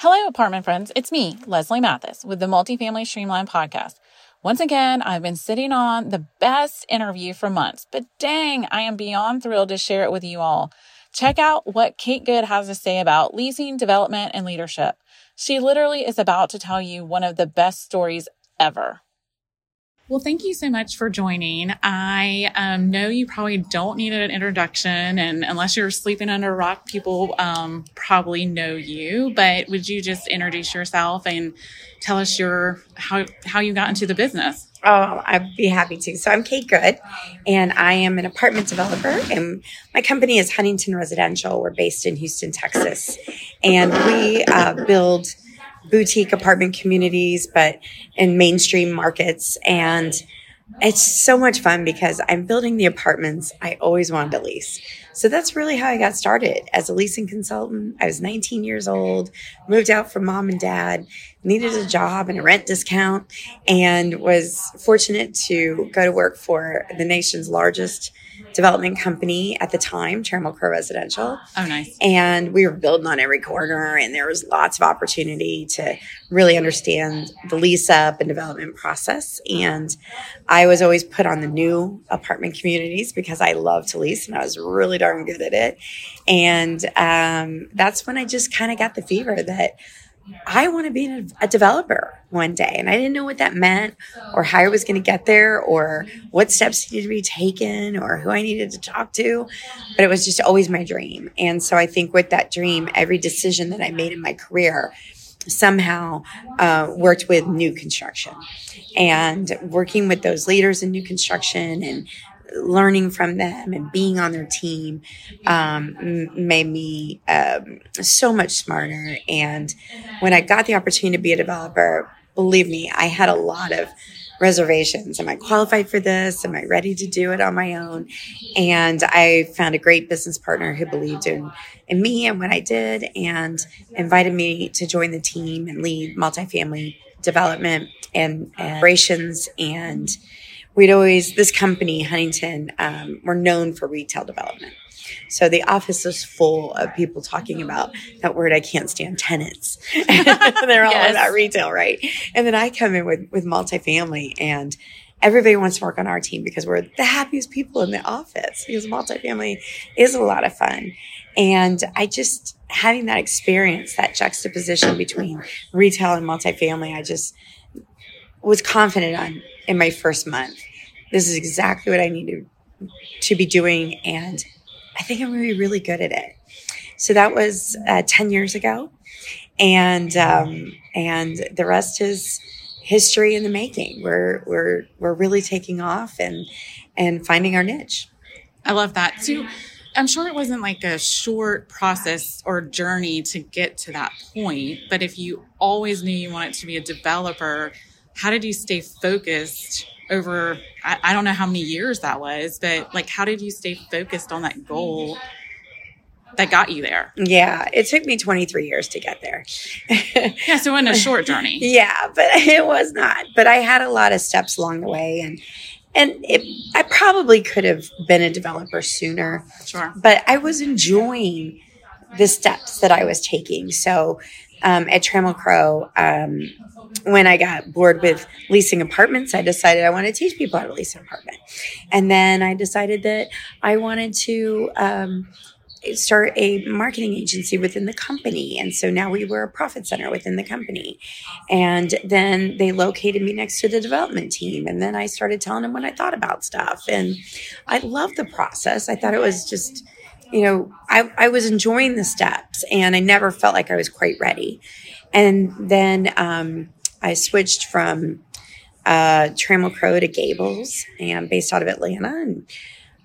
Hello, apartment friends. It's me, Leslie Mathis, with the Multifamily Streamlined podcast. Once again, I've been sitting on the best interview for months, but dang, I am beyond thrilled to share it with you all. Check out what Kate Good has to say about leasing, development, and leadership. She literally is about to tell you one of the best stories ever. Well, thank you so much for joining. I um, know you probably don't need an introduction, and unless you're sleeping under a rock, people um, probably know you. But would you just introduce yourself and tell us your how how you got into the business? Oh, I'd be happy to. So I'm Kate Good, and I am an apartment developer, and my company is Huntington Residential. We're based in Houston, Texas, and we uh, build boutique apartment communities, but in mainstream markets. And it's so much fun because I'm building the apartments I always wanted to lease. So that's really how I got started as a leasing consultant. I was 19 years old, moved out from mom and dad, needed a job and a rent discount, and was fortunate to go to work for the nation's largest development company at the time, Trammell Crow Residential. Oh, nice. And we were building on every corner, and there was lots of opportunity to really understand the lease up and development process. And I was always put on the new apartment communities because I love to lease and I was really darn good at it. And um, that's when I just kind of got the fever that I want to be a developer one day. And I didn't know what that meant or how I was going to get there or what steps needed to be taken or who I needed to talk to. But it was just always my dream. And so I think with that dream, every decision that I made in my career somehow uh, worked with new construction and working with those leaders in new construction and learning from them and being on their team um, made me um, so much smarter. And when I got the opportunity to be a developer, believe me, I had a lot of reservations. Am I qualified for this? Am I ready to do it on my own? And I found a great business partner who believed in, in me and what I did and invited me to join the team and lead multifamily development and, and operations and we'd always this company huntington um, we're known for retail development so the office was full of people talking about that word i can't stand tenants they're all yes. about retail right and then i come in with with multifamily and everybody wants to work on our team because we're the happiest people in the office because multifamily is a lot of fun and i just having that experience that juxtaposition between retail and multifamily i just was confident on in my first month. This is exactly what I needed to be doing. And I think I'm going to be really good at it. So that was uh, 10 years ago. And, um, and the rest is history in the making. We're, we're, we're really taking off and, and finding our niche. I love that. So I'm sure it wasn't like a short process or journey to get to that point, but if you always knew you wanted to be a developer, how did you stay focused over I, I, don't know how many years that was but like how did you stay focused on that goal that got you there? Yeah it took me 23 years to get there. Yeah so in a short journey. Yeah but it was not but i had a lot of steps along the way and and it, i probably could have been a developer sooner sure. but i was enjoying the steps that i was taking. So um, at trammell crow um, when I got bored with leasing apartments, I decided I wanted to teach people how to lease an apartment. And then I decided that I wanted to um, start a marketing agency within the company. And so now we were a profit center within the company. And then they located me next to the development team. And then I started telling them what I thought about stuff. And I loved the process. I thought it was just, you know, I, I was enjoying the steps and I never felt like I was quite ready. And then um, I switched from uh, Trammell Crow to Gables and based out of Atlanta and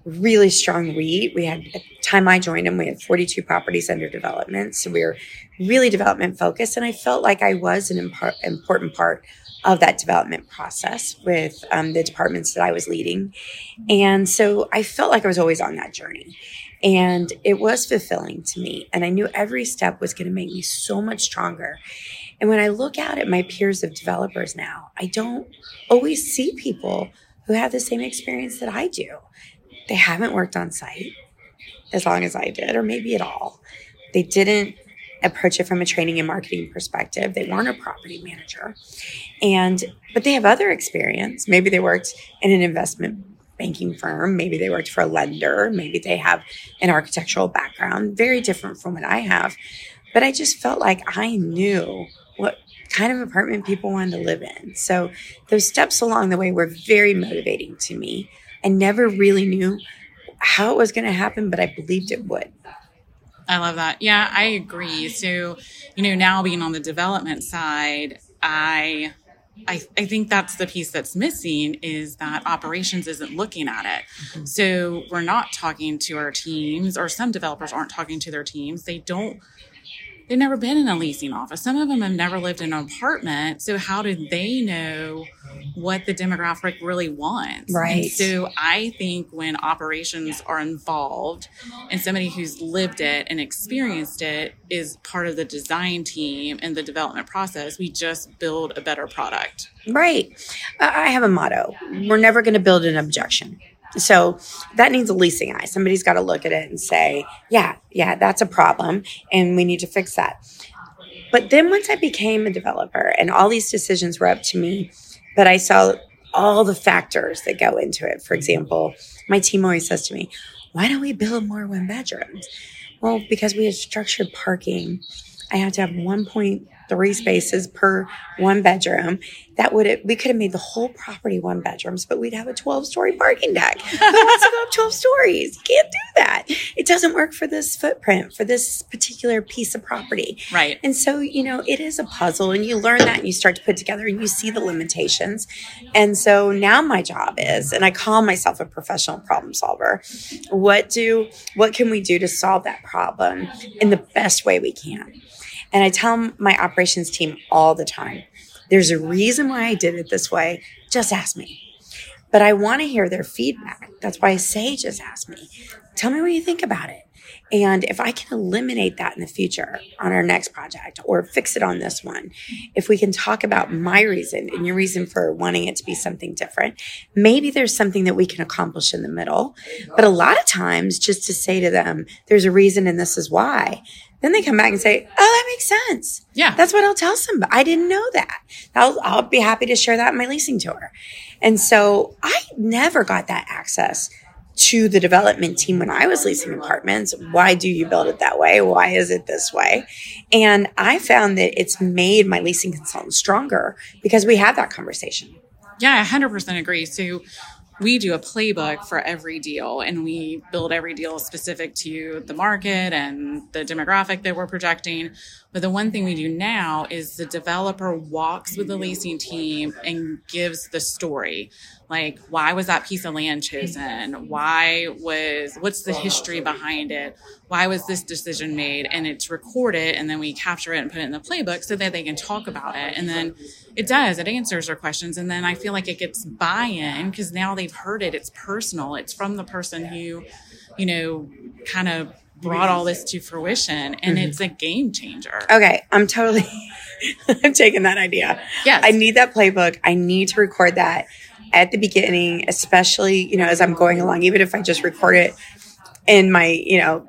really strong REIT. We had, at the time I joined them, we had 42 properties under development. So we were really development focused. And I felt like I was an impar- important part of that development process with um, the departments that I was leading. And so I felt like I was always on that journey. And it was fulfilling to me. And I knew every step was going to make me so much stronger. And when I look out at my peers of developers now, I don't always see people who have the same experience that I do. They haven't worked on site as long as I did, or maybe at all. They didn't approach it from a training and marketing perspective. They weren't a property manager. And, but they have other experience. Maybe they worked in an investment banking firm. Maybe they worked for a lender. Maybe they have an architectural background, very different from what I have. But I just felt like I knew what kind of apartment people wanted to live in. So those steps along the way were very motivating to me. I never really knew how it was going to happen, but I believed it would. I love that. Yeah, I agree. So, you know, now being on the development side, I I, I think that's the piece that's missing is that operations isn't looking at it. Mm-hmm. So we're not talking to our teams, or some developers aren't talking to their teams. They don't they've never been in a leasing office. Some of them have never lived in an apartment. So how do they know what the demographic really wants? Right. And so I think when operations are involved and somebody who's lived it and experienced it is part of the design team and the development process, we just build a better product. Right. I have a motto. We're never going to build an objection. So that needs a leasing eye. Somebody's got to look at it and say, yeah, yeah, that's a problem and we need to fix that. But then once I became a developer and all these decisions were up to me, but I saw all the factors that go into it. For example, my team always says to me, why don't we build more one bedrooms? Well, because we had structured parking. I had to have 1.3 spaces per one bedroom that would have, we could have made the whole property one bedrooms, but we'd have a 12 story parking deck. Who wants to go up 12 stories? You can't do that. It doesn't work for this footprint, for this particular piece of property. Right. And so, you know, it is a puzzle and you learn that and you start to put together and you see the limitations. And so now my job is, and I call myself a professional problem solver. What do, what can we do to solve that problem in the best way we can? And I tell my operations team all the time, there's a reason why I did it this way. Just ask me. But I want to hear their feedback. That's why I say just ask me. Tell me what you think about it. And if I can eliminate that in the future on our next project or fix it on this one, if we can talk about my reason and your reason for wanting it to be something different, maybe there's something that we can accomplish in the middle. But a lot of times, just to say to them, there's a reason and this is why, then they come back and say, "Oh, that makes sense." Yeah, that's what I'll tell somebody. I didn't know that. I'll I'll be happy to share that in my leasing tour. And so I never got that access to the development team when I was leasing apartments. Why do you build it that way? Why is it this way? And I found that it's made my leasing consultant stronger because we have that conversation. Yeah, I 100% agree. So we do a playbook for every deal and we build every deal specific to the market and the demographic that we're projecting. But the one thing we do now is the developer walks with the leasing team and gives the story. Like why was that piece of land chosen? Why was what's the history behind it? Why was this decision made? And it's recorded and then we capture it and put it in the playbook so that they can talk about it. And then it does. It answers their questions and then i feel like it gets buy-in because now they've heard it. It's personal. It's from the person who you know kind of brought all this to fruition and mm-hmm. it's a game changer. Okay i'm totally i'm taking that idea. Yes. I need that playbook. I need to record that at the beginning, especially, you know, as I'm going along, even if I just record it in my, you know,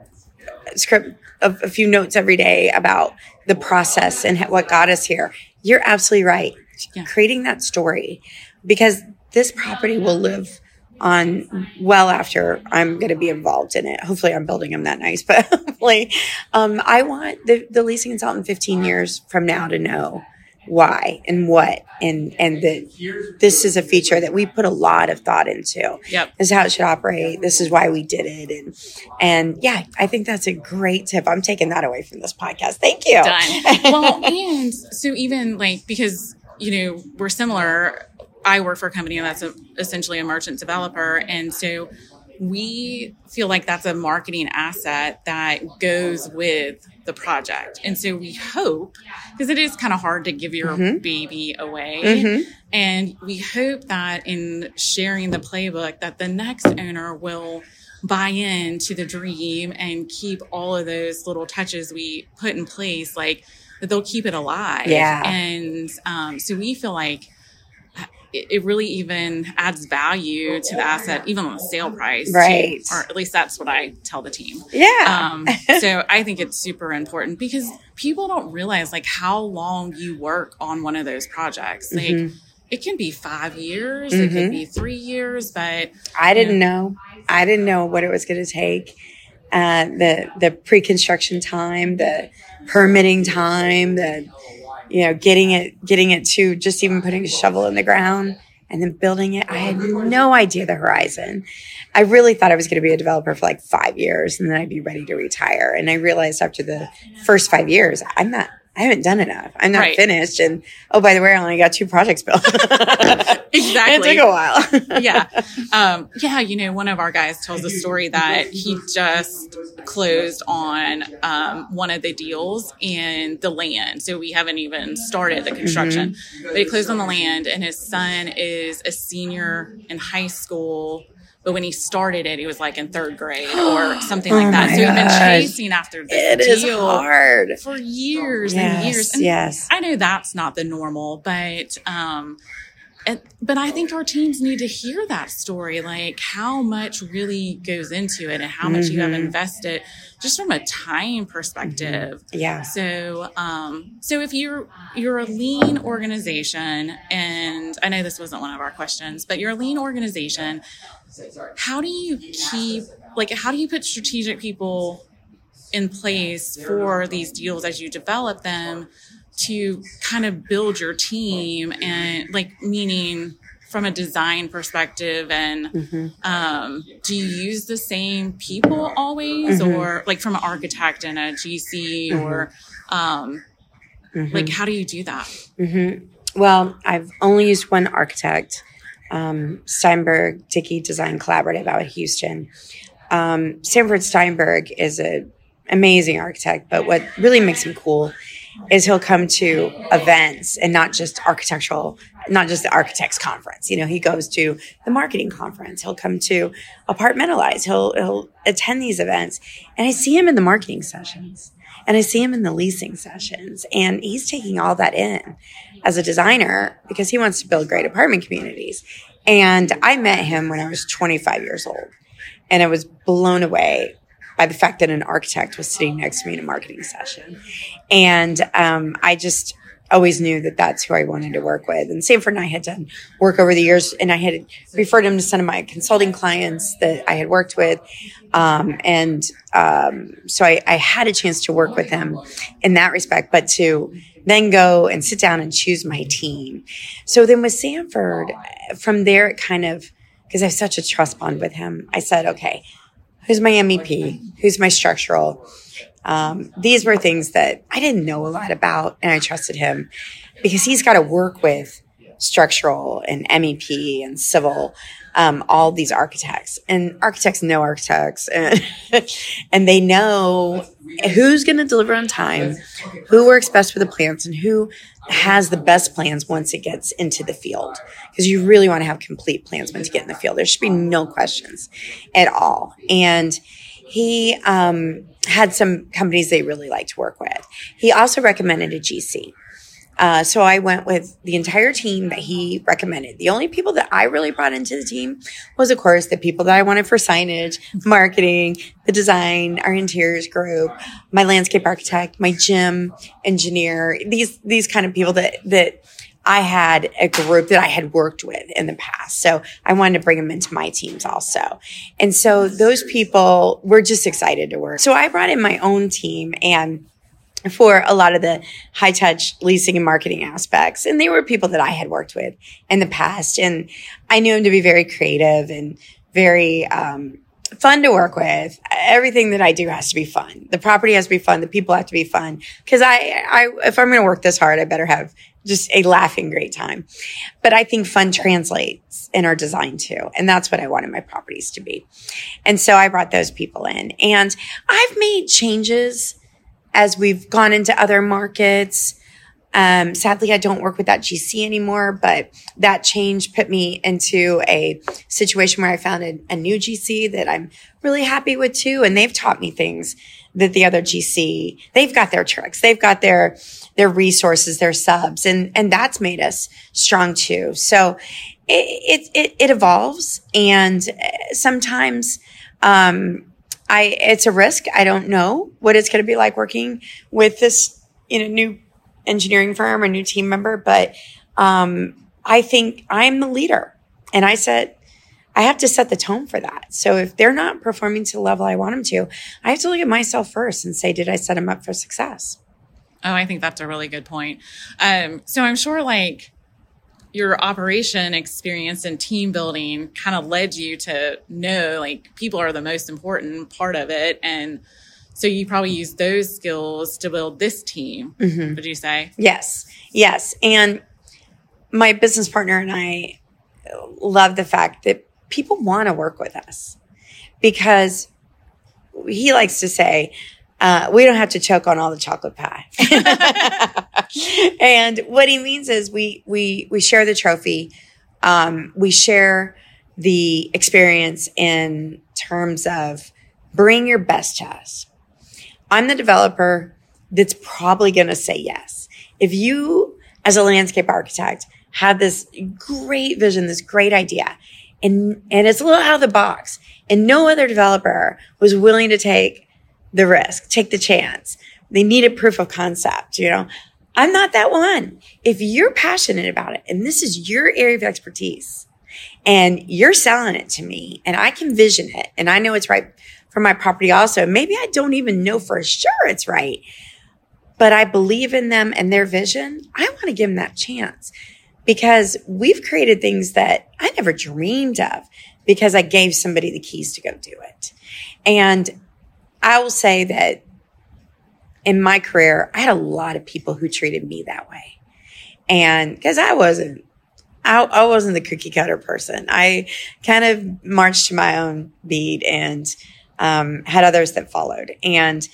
script of a few notes every day about the process and what got us here. You're absolutely right. Yeah. Creating that story because this property will live on well after I'm going to be involved in it. Hopefully, I'm building them that nice, but hopefully, um, I want the, the leasing consultant 15 years from now to know why and what and and that this is a feature that we put a lot of thought into. Yep. This is how it should operate. This is why we did it. And and yeah, I think that's a great tip. I'm taking that away from this podcast. Thank you. Done. well, and so even like because you know we're similar. I work for a company that's a, essentially a merchant developer, and so we feel like that's a marketing asset that goes with the project. And so we hope, because it is kind of hard to give your mm-hmm. baby away. Mm-hmm. And we hope that in sharing the playbook that the next owner will buy into the dream and keep all of those little touches we put in place, like that they'll keep it alive. Yeah. And um, so we feel like it, it really even adds value to the asset, even on the sale price. too. Right. or at least that's what I tell the team. Yeah. Um, so I think it's super important because people don't realize like how long you work on one of those projects. Like Mhm. it can be five years, it Mhm. could be three years, but I didn't know. I didn't know what it was going to take. Uh, the the pre-construction time, the permitting time, the you know getting it getting it to just even putting a shovel in the ground and then building it. I had no idea the horizon. I really thought I was going to be a developer for like five years and then I'd be ready to retire. And I realized after the first five years, I'm not. I haven't done enough. I'm not Right. finished. And oh, by the way, I only got two projects built. Exactly. it took a while. yeah. Um, yeah. You know, one of our guys tells a story that he just closed on um, one of the deals in the land. So we haven't even started the construction, but he closed on the land and his son is a senior in high school. But when he started it, he was like in third grade or something like Oh that. So he'd been chasing after this It is deal hard. for years Yes, and years. And yes. I know that's not the normal, but um, and, but I think our teams need to hear that story, like how much really goes into it and how much you have Mhm. invested, just from a time perspective. Yeah. So, um, so if you're you're a lean organization, and I know this wasn't one of our questions, but you're a lean organization. How do you keep like how do you put strategic people in place for these deals as you develop them to kind of build your team and like meaning from a design perspective and hmm um, do you use the same people always Mhm. or like from an architect and a gc Mm-hmm. or um, like how do you do that hmm Well, I've only used one architect, um, Steinberg Dickey Design Collaborative out of Houston. Um, Sanford Steinberg is an amazing architect, but what really makes him cool is he'll come to events and not just architectural, not just the architects conference. You know, he goes to the marketing conference. He'll come to apartmentalize. He'll he'll attend these events, and I see him in the marketing sessions, and I see him in the leasing sessions, and he's taking all that in as a designer because he wants to build great apartment communities. And I met him when I was 25 years old, and I was blown away by the fact that an architect was sitting next to me in a marketing session. And um, I just always knew that that's who I wanted to work with. And Sanford and I had done work over the years, and I had referred him to some of my consulting clients that I had worked with. Um, and um, so I, I had a chance to work with him in that respect, but to then go and sit down and choose my team. So then with Sanford, from there, it kind of, because I have such a trust bond with him, I said, okay, who's my MEP? Who's my structural? Um, these were things that I didn't know a lot about, and I trusted him because he's got to work with structural and MEP and civil, um, all these architects. And architects know architects, and, and they know who's going to deliver on time, who works best for the plans, and who has the best plans once it gets into the field. Because you really want to have complete plans once you get in the field. There should be no questions at all. And he um, had some companies they really liked to work with. He also recommended a GC. Uh, so I went with the entire team that he recommended. The only people that I really brought into the team was, of course, the people that I wanted for signage, marketing, the design, our interiors group, my landscape architect, my gym engineer. These these kind of people that that I had a group that I had worked with in the past. So I wanted to bring them into my teams also. And so those people were just excited to work. So I brought in my own team and for a lot of the high touch leasing and marketing aspects. And they were people that I had worked with in the past. And I knew them to be very creative and very, um, fun to work with. Everything that I do has to be fun. The property has to be fun. The people have to be fun. Cause I, I, if I'm going to work this hard, I better have just a laughing great time. But I think fun translates in our design too. And that's what I wanted my properties to be. And so I brought those people in and I've made changes as we've gone into other markets. Um, sadly, I don't work with that GC anymore, but that change put me into a situation where I found a, a new GC that I'm really happy with too. And they've taught me things that the other GC, they've got their tricks. They've got their, their resources, their subs, and, and that's made us strong too. So it, it, it evolves and sometimes, um, I, it's a risk. I don't know what it's going to be like working with this, you know, new engineering firm or new team member, but, um, I think I'm the leader and I said, I have to set the tone for that. So if they're not performing to the level I want them to, I have to look at myself first and say, did I set them up for success? Oh, I think that's a really good point. Um, so I'm sure like your operation experience and team building kind of led you to know like people are the most important part of it. And so you probably use those skills to build this team, mm-hmm. would you say? Yes. Yes. And my business partner and I love the fact that people want to work with us because he likes to say, uh, we don't have to choke on all the chocolate pie. and what he means is we, we, we share the trophy. Um, we share the experience in terms of bring your best to us. I'm the developer that's probably going to say yes. If you, as a landscape architect, have this great vision, this great idea, and, and it's a little out of the box. And no other developer was willing to take the risk, take the chance. They needed proof of concept, you know. I'm not that one. If you're passionate about it and this is your area of expertise and you're selling it to me and I can vision it and I know it's right for my property also, maybe I don't even know for sure it's right, but I believe in them and their vision. I want to give them that chance because we've created things that I never dreamed of because I gave somebody the keys to go do it. And I will say that in my career, I had a lot of people who treated me that way. And because I wasn't, I, I, wasn't the cookie cutter person. I kind of marched to my own beat and um, had others that followed. And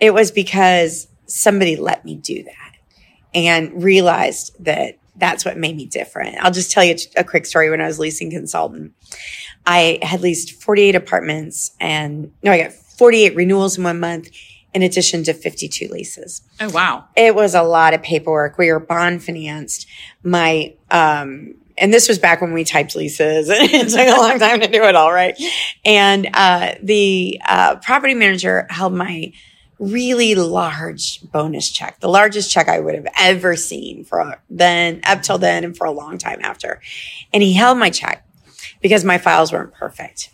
it was because somebody let me do that and realized that that's what made me different. I'll just tell you a quick story. When I was leasing consultant, I had leased 48 apartments and no, I got 48 renewals in one month in addition to 52 leases. Oh, wow. It was a lot of paperwork. We were bond financed. My, um, and this was back when we typed leases. and it took a long time to do it all, right? And, uh, the, uh, property manager held my, really large bonus check, the largest check I would have ever seen for then up till then and for a long time after. And he held my check because my files weren't perfect.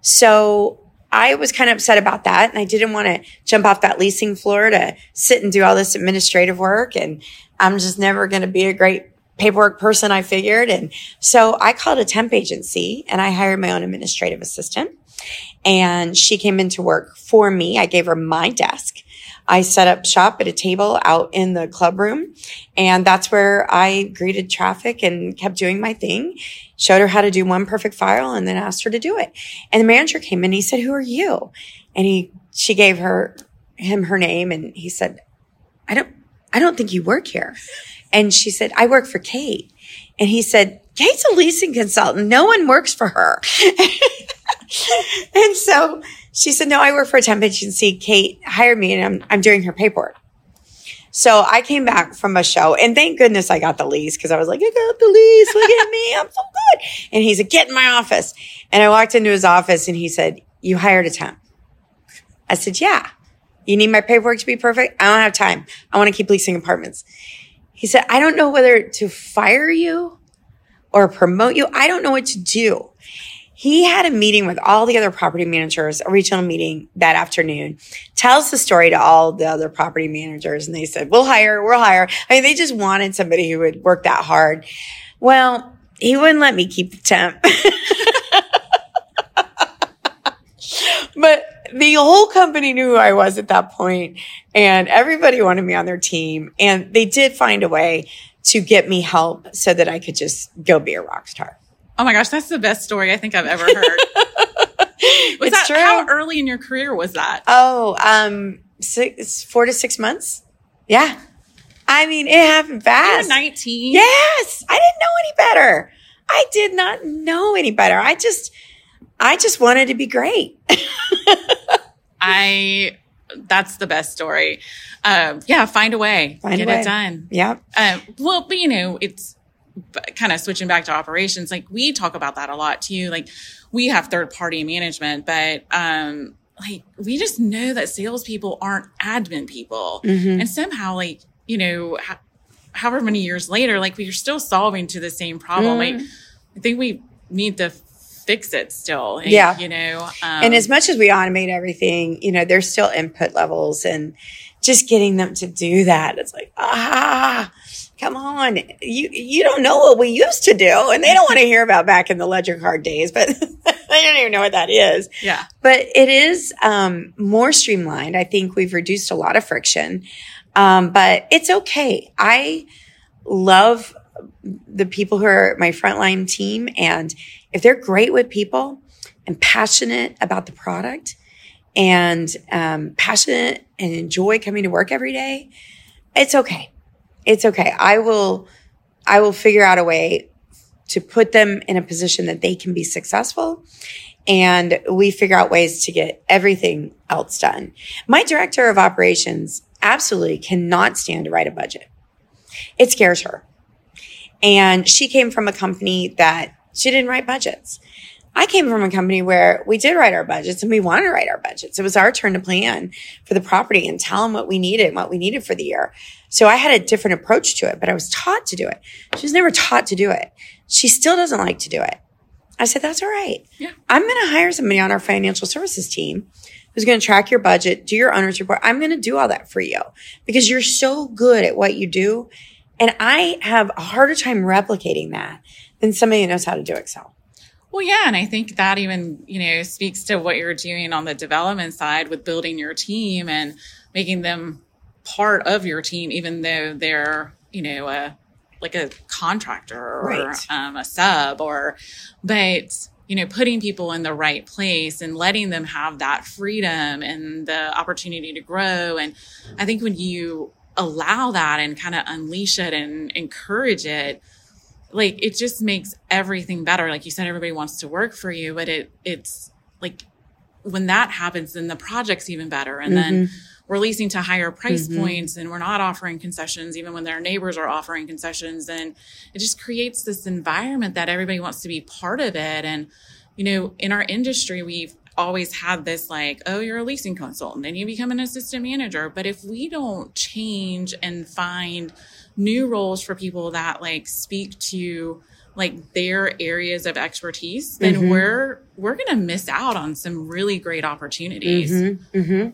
So I was kind of upset about that. And I didn't want to jump off that leasing floor to sit and do all this administrative work. And I'm just never going to be a great paperwork person, I figured. And so I called a temp agency and I hired my own administrative assistant and she came into work for me. I gave her my desk. I set up shop at a table out in the club room. And that's where I greeted traffic and kept doing my thing, showed her how to do one perfect file and then asked her to do it. And the manager came in and he said, who are you? And he, she gave her, him her name and he said, I don't, I don't think you work here. And she said, I work for Kate. And he said, Kate's a leasing consultant. No one works for her. and so she said, no, I work for a temp agency. Kate hired me and I'm, I'm doing her paperwork. So I came back from a show and thank goodness I got the lease because I was like, I got the lease. Look at me. I'm so good. And he said, get in my office. And I walked into his office and he said, you hired a temp. I said, yeah. You need my paperwork to be perfect? I don't have time. I want to keep leasing apartments. He said, I don't know whether to fire you or promote you. I don't know what to do he had a meeting with all the other property managers, a regional meeting that afternoon, tells the story to all the other property managers. And they said, we'll hire, we'll hire. I mean, they just wanted somebody who would work that hard. Well, he wouldn't let me keep the temp. but the whole company knew who I was at that point and everybody wanted me on their team. And they did find a way to get me help so that I could just go be a rock star. Oh my gosh, that's the best story I think I've ever heard. was it's that true. how early in your career was that? Oh, um, six, four to six months. Yeah. I mean, it happened fast. 19. Yes. I didn't know any better. I did not know any better. I just, I just wanted to be great. I that's the best story. Um, yeah, find a way, Find a get way. it done. Yep. Um, well, but you know, it's kind of switching back to operations. Like we talk about that a lot too. Like we have third party management, but um, like we just know that salespeople aren't admin people, Mhm. and somehow, like you know, ho- however many years later, like we're still solving to the same problem. Mhm. Like I think we need to fix it still. and, Yeah. you know, um, and as much as we automate everything, you know, there's still input levels and just getting them to do that. It's like, ah, come on. You, you don't know what we used to do. And they don't want to hear about back in the ledger card days, but they don't even know what that is. yeah, But it is um, more streamlined. I think we've reduced a lot of friction, um, but it's okay. I love the people who are my frontline team, and if they're great with people and passionate about the product and um, passionate and enjoy coming to work every day, it's okay. It's okay. I will. I will figure out a way to put them in a position that they can be successful and we figure out ways to get everything else done. My director of operations absolutely cannot stand to write a budget. It scares her. And she came from a company that she didn't write budgets. I came from a company where we did write our budgets and we wanted to write our budgets. It was our turn to plan for the property and tell them what we needed and what we needed for the year. So I had a different approach to it, but I was taught to do it. She was never taught to do it. She still doesn't like to do it. I said, that's all right. Yeah. I'm going to hire somebody on our financial services team who's going to track your budget, do your owner's report. I'm going to do all that for you because you're so good at what you do. And I have a harder time replicating that than somebody who knows how to do Excel. Well, yeah, and I think that even you know speaks to what you're doing on the development side with building your team and making them part of your team, even though they're you know a like a contractor or Right. um, a sub or, but you know putting people in the right place and letting them have that freedom and the opportunity to grow. And I think when you allow that and kind of unleash it and encourage it like it just makes everything better. Like you said everybody wants to work for you but it it's like when that happens then the project's even better. And then we're leasing to higher price Mhm. points and we're not offering concessions. Even when their neighbors are offering concessions and it just creates this environment that everybody wants to be part of it. And you know in our industry we've always had this like oh you're a leasing consultant and you become an assistant manager. But if we don't change and find new roles for people that like speak to like their areas of expertise then Mhm. we're we're gonna miss out on some really great opportunities hmm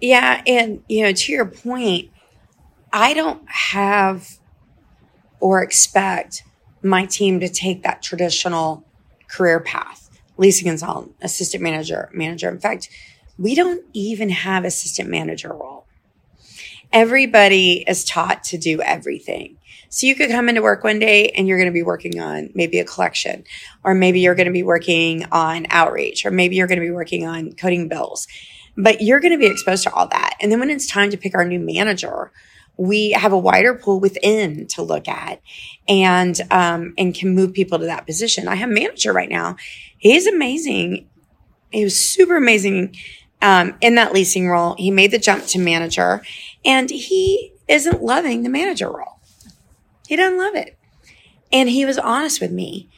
Yeah. And, you know, to your point, I don't have or expect my team to take that traditional career path leasing consultant, assistant manager, manager. In fact, we don't even have assistant manager role. Everybody is taught to do everything. So you could come into work one day and you're going to be working on maybe a collection, or maybe you're going to be working on outreach, or maybe you're going to be working on coding bills. But you're going to be exposed to all that. And then when it's time to pick our new manager, we have a wider pool within to look at and um, and can move people to that position. I have a manager right now. He's amazing. He was super amazing um, in that leasing role. He made the jump to manager, and he isn't loving the manager role. He doesn't love it, and he was honest with me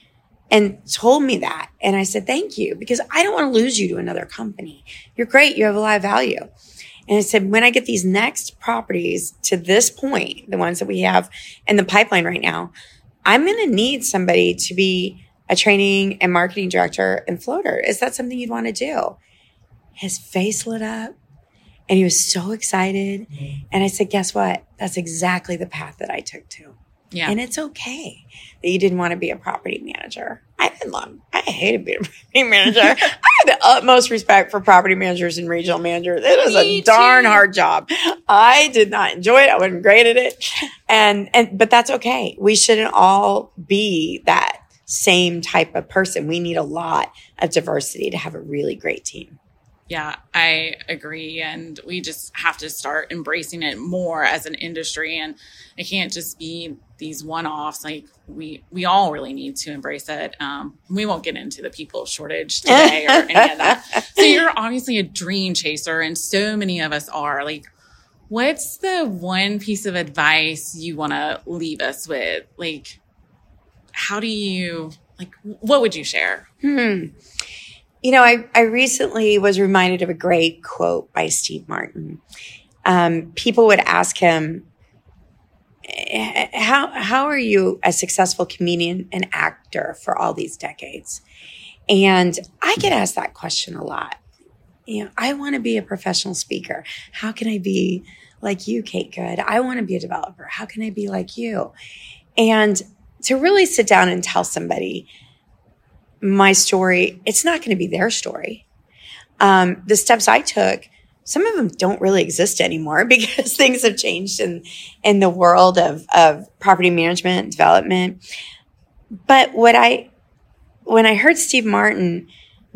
and told me that. And I said, "Thank you," because I don't want to lose you to another company. You're great. You have a lot of value. And I said, when I get these next properties to this point, the ones that we have in the pipeline right now, I'm going to need somebody to be a training and marketing director in floater. Is that something you'd want to do? His face lit up and he was so excited. Mm-hmm. And I said, guess what? That's exactly the path that I took too. yeah And it's okay that you didn't want to be a property manager. I didn't love, I hated being a property manager. I had the utmost respect for property managers and regional managers. It was a Me darn too. hard job. I did not enjoy it. I wasn't great at it. And, and, but that's okay. We shouldn't all be that same type of person. We need a lot of diversity to have a really great team. Yeah, I agree. And we just have to start embracing it more as an industry. And it can't just be these one offs. Like we, we all really need to embrace it. Um, we won't get into the people shortage today or any of that. So you're obviously a dream chaser and so many of us are like, what's the one piece of advice you want to leave us with? Like, how do you, like, what would you share? Hmm. You know, I, I recently was reminded of a great quote by Steve Martin. Um, people would ask him, how, how are you a successful comedian and actor for all these decades? And I get asked that question a lot. You know, I want to be a professional speaker. How can I be like you, Kate Good? I want to be a developer. How can I be like you? And to really sit down and tell somebody, my story, it's not going to be their story. Um, the steps I took, some of them don't really exist anymore because things have changed in, in the world of, of property management and development. But what I, when I heard Steve Martin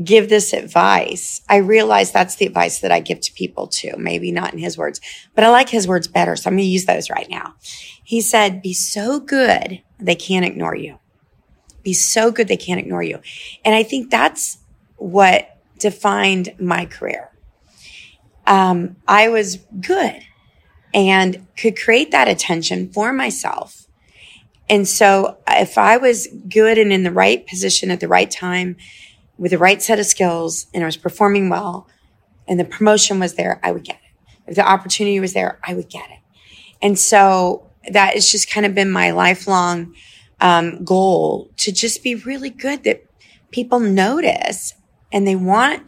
give this advice, I realized that's the advice that I give to people too. Maybe not in his words, but I like his words better. So I'm going to use those right now. He said, be so good they can't ignore you be so good they can't ignore you. And I think that's what defined my career. Um, I was good and could create that attention for myself. And so if I was good and in the right position at the right time with the right set of skills and I was performing well and the promotion was there, I would get it. If the opportunity was there, I would get it. And so that has just kind of been my lifelong um, goal to just be really good that people notice and they want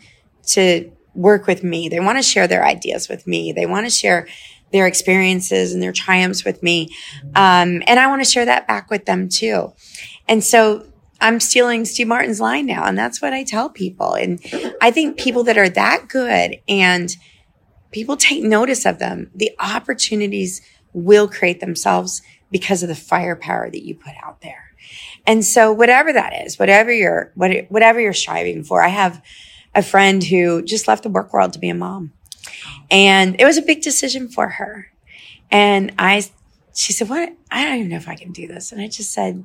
to work with me. They want to share their ideas with me. They want to share their experiences and their triumphs with me. Um, and I want to share that back with them too. And so I'm stealing Steve Martin's line now. And that's what I tell people. And I think people that are that good and people take notice of them, the opportunities will create themselves because of the firepower that you put out there. And so whatever that is, whatever you're, whatever you're striving for, I have a friend who just left the work world to be a mom and it was a big decision for her. And I, she said, what? I don't even know if I can do this. And I just said,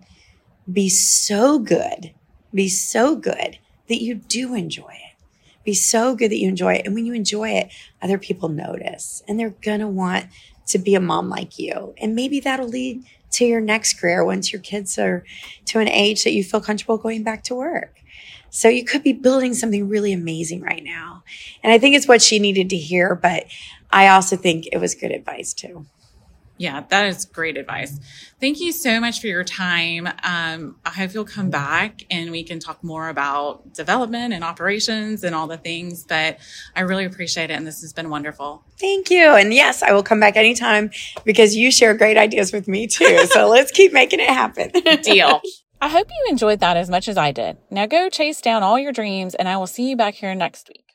be so good, be so good that you do enjoy it. Be so good that you enjoy it. And when you enjoy it, other people notice and they're going to want to be a mom like you. And maybe that'll lead to your next career once your kids are to an age that you feel comfortable going back to work. So you could be building something really amazing right now. And I think it's what she needed to hear, but I also think it was good advice too. Yeah, that is great advice. Thank you so much for your time. Um, I hope you'll come back and we can talk more about development and operations and all the things. But I really appreciate it, and this has been wonderful. Thank you. And yes, I will come back anytime because you share great ideas with me too. So let's keep making it happen. Deal. I hope you enjoyed that as much as I did. Now go chase down all your dreams, and I will see you back here next week.